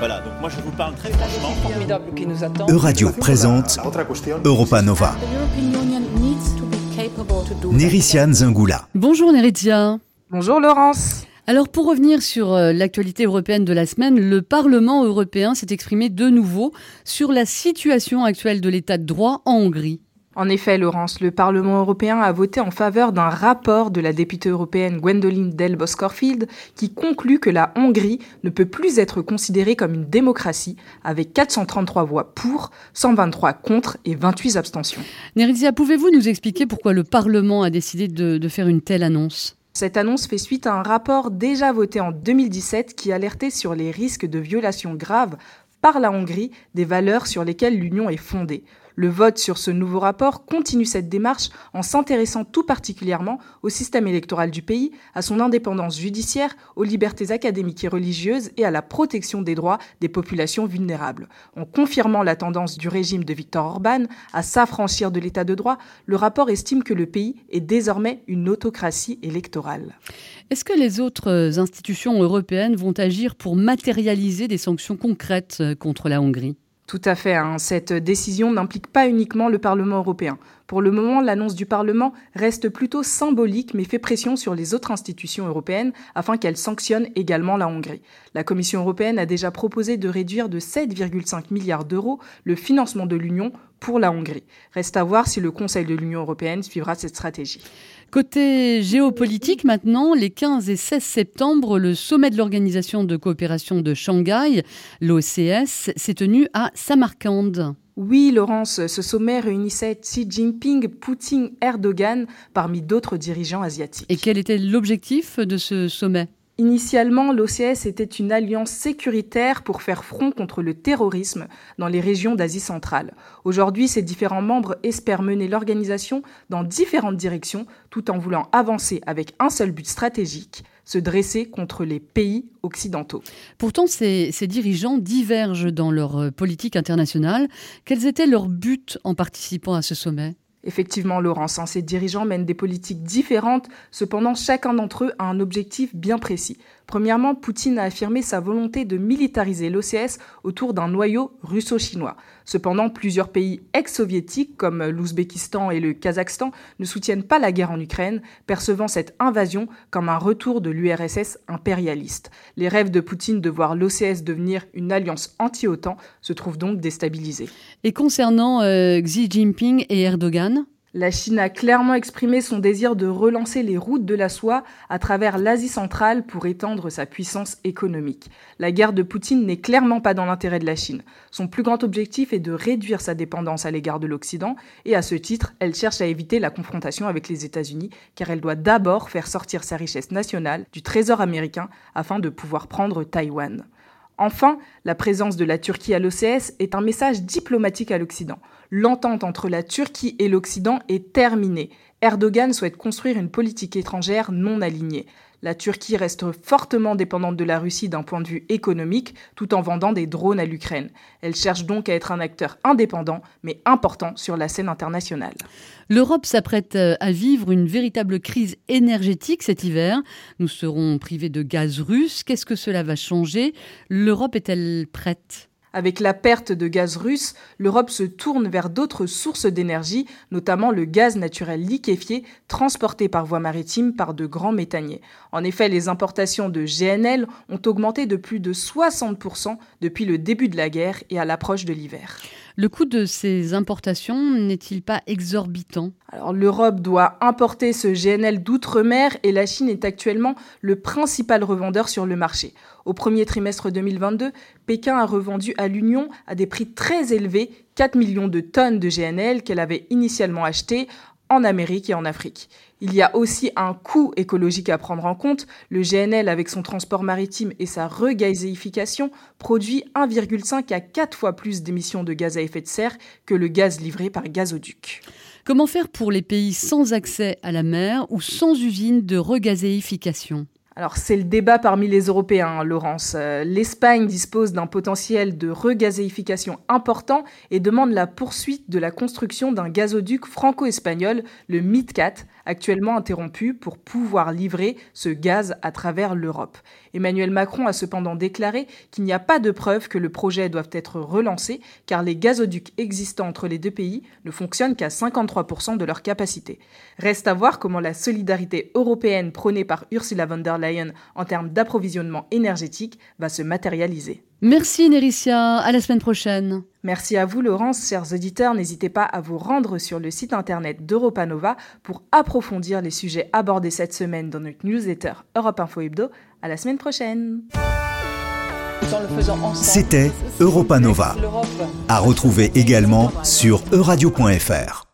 Voilà, donc moi je vous parle très franchement. formidable qui nous attend. Euradio présente Europa Nova. Néritiane Zingula. Bonjour Néritia. Bonjour Laurence. Alors pour revenir sur euh, l'actualité européenne de la semaine, le Parlement européen s'est exprimé de nouveau sur la situation actuelle de l'état de droit en Hongrie. En effet, Laurence, le Parlement européen a voté en faveur d'un rapport de la députée européenne Gwendoline Delbos-Corfield qui conclut que la Hongrie ne peut plus être considérée comme une démocratie avec 433 voix pour, 123 contre et 28 abstentions. Néritia, pouvez-vous nous expliquer pourquoi le Parlement a décidé de, de faire une telle annonce? Cette annonce fait suite à un rapport déjà voté en 2017 qui alertait sur les risques de violation grave par la Hongrie des valeurs sur lesquelles l'Union est fondée. Le vote sur ce nouveau rapport continue cette démarche en s'intéressant tout particulièrement au système électoral du pays, à son indépendance judiciaire, aux libertés académiques et religieuses et à la protection des droits des populations vulnérables. En confirmant la tendance du régime de Viktor Orban à s'affranchir de l'état de droit, le rapport estime que le pays est désormais une autocratie électorale. Est-ce que les autres institutions européennes vont agir pour matérialiser des sanctions concrètes contre la Hongrie? Tout à fait. Hein. Cette décision n'implique pas uniquement le Parlement européen. Pour le moment, l'annonce du Parlement reste plutôt symbolique, mais fait pression sur les autres institutions européennes afin qu'elles sanctionnent également la Hongrie. La Commission européenne a déjà proposé de réduire de 7,5 milliards d'euros le financement de l'Union pour la Hongrie. Reste à voir si le Conseil de l'Union européenne suivra cette stratégie. Côté géopolitique maintenant, les 15 et 16 septembre, le sommet de l'Organisation de coopération de Shanghai, l'OCS, s'est tenu à Samarcande. Oui, Laurence, ce sommet réunissait Xi Jinping, Poutine, Erdogan, parmi d'autres dirigeants asiatiques. Et quel était l'objectif de ce sommet? Initialement, l'OCS était une alliance sécuritaire pour faire front contre le terrorisme dans les régions d'Asie centrale. Aujourd'hui, ses différents membres espèrent mener l'organisation dans différentes directions tout en voulant avancer avec un seul but stratégique, se dresser contre les pays occidentaux. Pourtant, ces, dirigeants divergent dans leur politique internationale. Quels étaient leurs buts en participant à ce sommet? Effectivement, Laurence, hein, ces dirigeants mènent des politiques différentes, cependant chacun d'entre eux a un objectif bien précis. Premièrement, Poutine a affirmé sa volonté de militariser l'OCS autour d'un noyau russo-chinois. Cependant, plusieurs pays ex-soviétiques comme l'Ouzbékistan et le Kazakhstan ne soutiennent pas la guerre en Ukraine, percevant cette invasion comme un retour de l'URSS impérialiste. Les rêves de Poutine de voir l'OCS devenir une alliance anti-OTAN se trouvent donc déstabilisés. Et concernant euh, Xi Jinping et Erdogan la Chine a clairement exprimé son désir de relancer les routes de la soie à travers l'Asie centrale pour étendre sa puissance économique. La guerre de Poutine n'est clairement pas dans l'intérêt de la Chine. Son plus grand objectif est de réduire sa dépendance à l'égard de l'Occident et à ce titre, elle cherche à éviter la confrontation avec les États-Unis car elle doit d'abord faire sortir sa richesse nationale du trésor américain afin de pouvoir prendre Taïwan. Enfin, la présence de la Turquie à l'OCS est un message diplomatique à l'Occident. L'entente entre la Turquie et l'Occident est terminée. Erdogan souhaite construire une politique étrangère non alignée. La Turquie reste fortement dépendante de la Russie d'un point de vue économique, tout en vendant des drones à l'Ukraine. Elle cherche donc à être un acteur indépendant, mais important sur la scène internationale. L'Europe s'apprête euh, à vivre une véritable crise énergétique cet hiver. Nous serons privés de gaz russe. Qu'est-ce que cela va changer? L'Europe est-elle prête? Avec la perte de gaz russe, l'Europe se tourne vers d'autres sources d'énergie, notamment le gaz naturel liquéfié transporté par voie maritime par de grands méthaniers. En effet, les importations de GNL ont augmenté de plus de 60% depuis le début de la guerre et à l'approche de l'hiver. Le coût de ces importations n'est-il pas exorbitant? Alors l'Europe doit importer ce GNL d'outre-mer et la Chine est actuellement le principal revendeur sur le marché. Au premier trimestre 2022, Pékin a revendu à l'Union à des prix très élevés 4 millions de tonnes de GNL qu'elle avait initialement achetées en Amérique et en Afrique. Il y a aussi un coût écologique à prendre en compte. Le GNL, avec son transport maritime et sa regazéification, produit 1,5 à 4 fois plus d'émissions de gaz à effet de serre que le gaz livré par gazoduc. Comment faire pour les pays sans accès à la mer ou sans usine de regazéification? Alors c'est le débat parmi les Européens, Laurence. Euh, L'Espagne dispose d'un potentiel de regazéification important et demande la poursuite de la construction d'un gazoduc franco-espagnol, le MidCat, actuellement interrompu pour pouvoir livrer ce gaz à travers l'Europe. Emmanuel Macron a cependant déclaré qu'il n'y a pas de preuve que le projet doive être relancé car les gazoducs existants entre les deux pays ne fonctionnent qu'à 53% de leur capacité. Reste à voir comment la solidarité européenne prônée par Ursula von der Leyen en termes d'approvisionnement énergétique va se matérialiser. Merci Néricia, à la semaine prochaine. Merci à vous Laurence, chers auditeurs, n'hésitez pas à vous rendre sur le site internet d'Europa Nova pour approfondir les sujets abordés cette semaine dans notre newsletter Europe Info Hebdo. À la semaine prochaine. C'était Europa Nova. À retrouver également sur euradio.fr.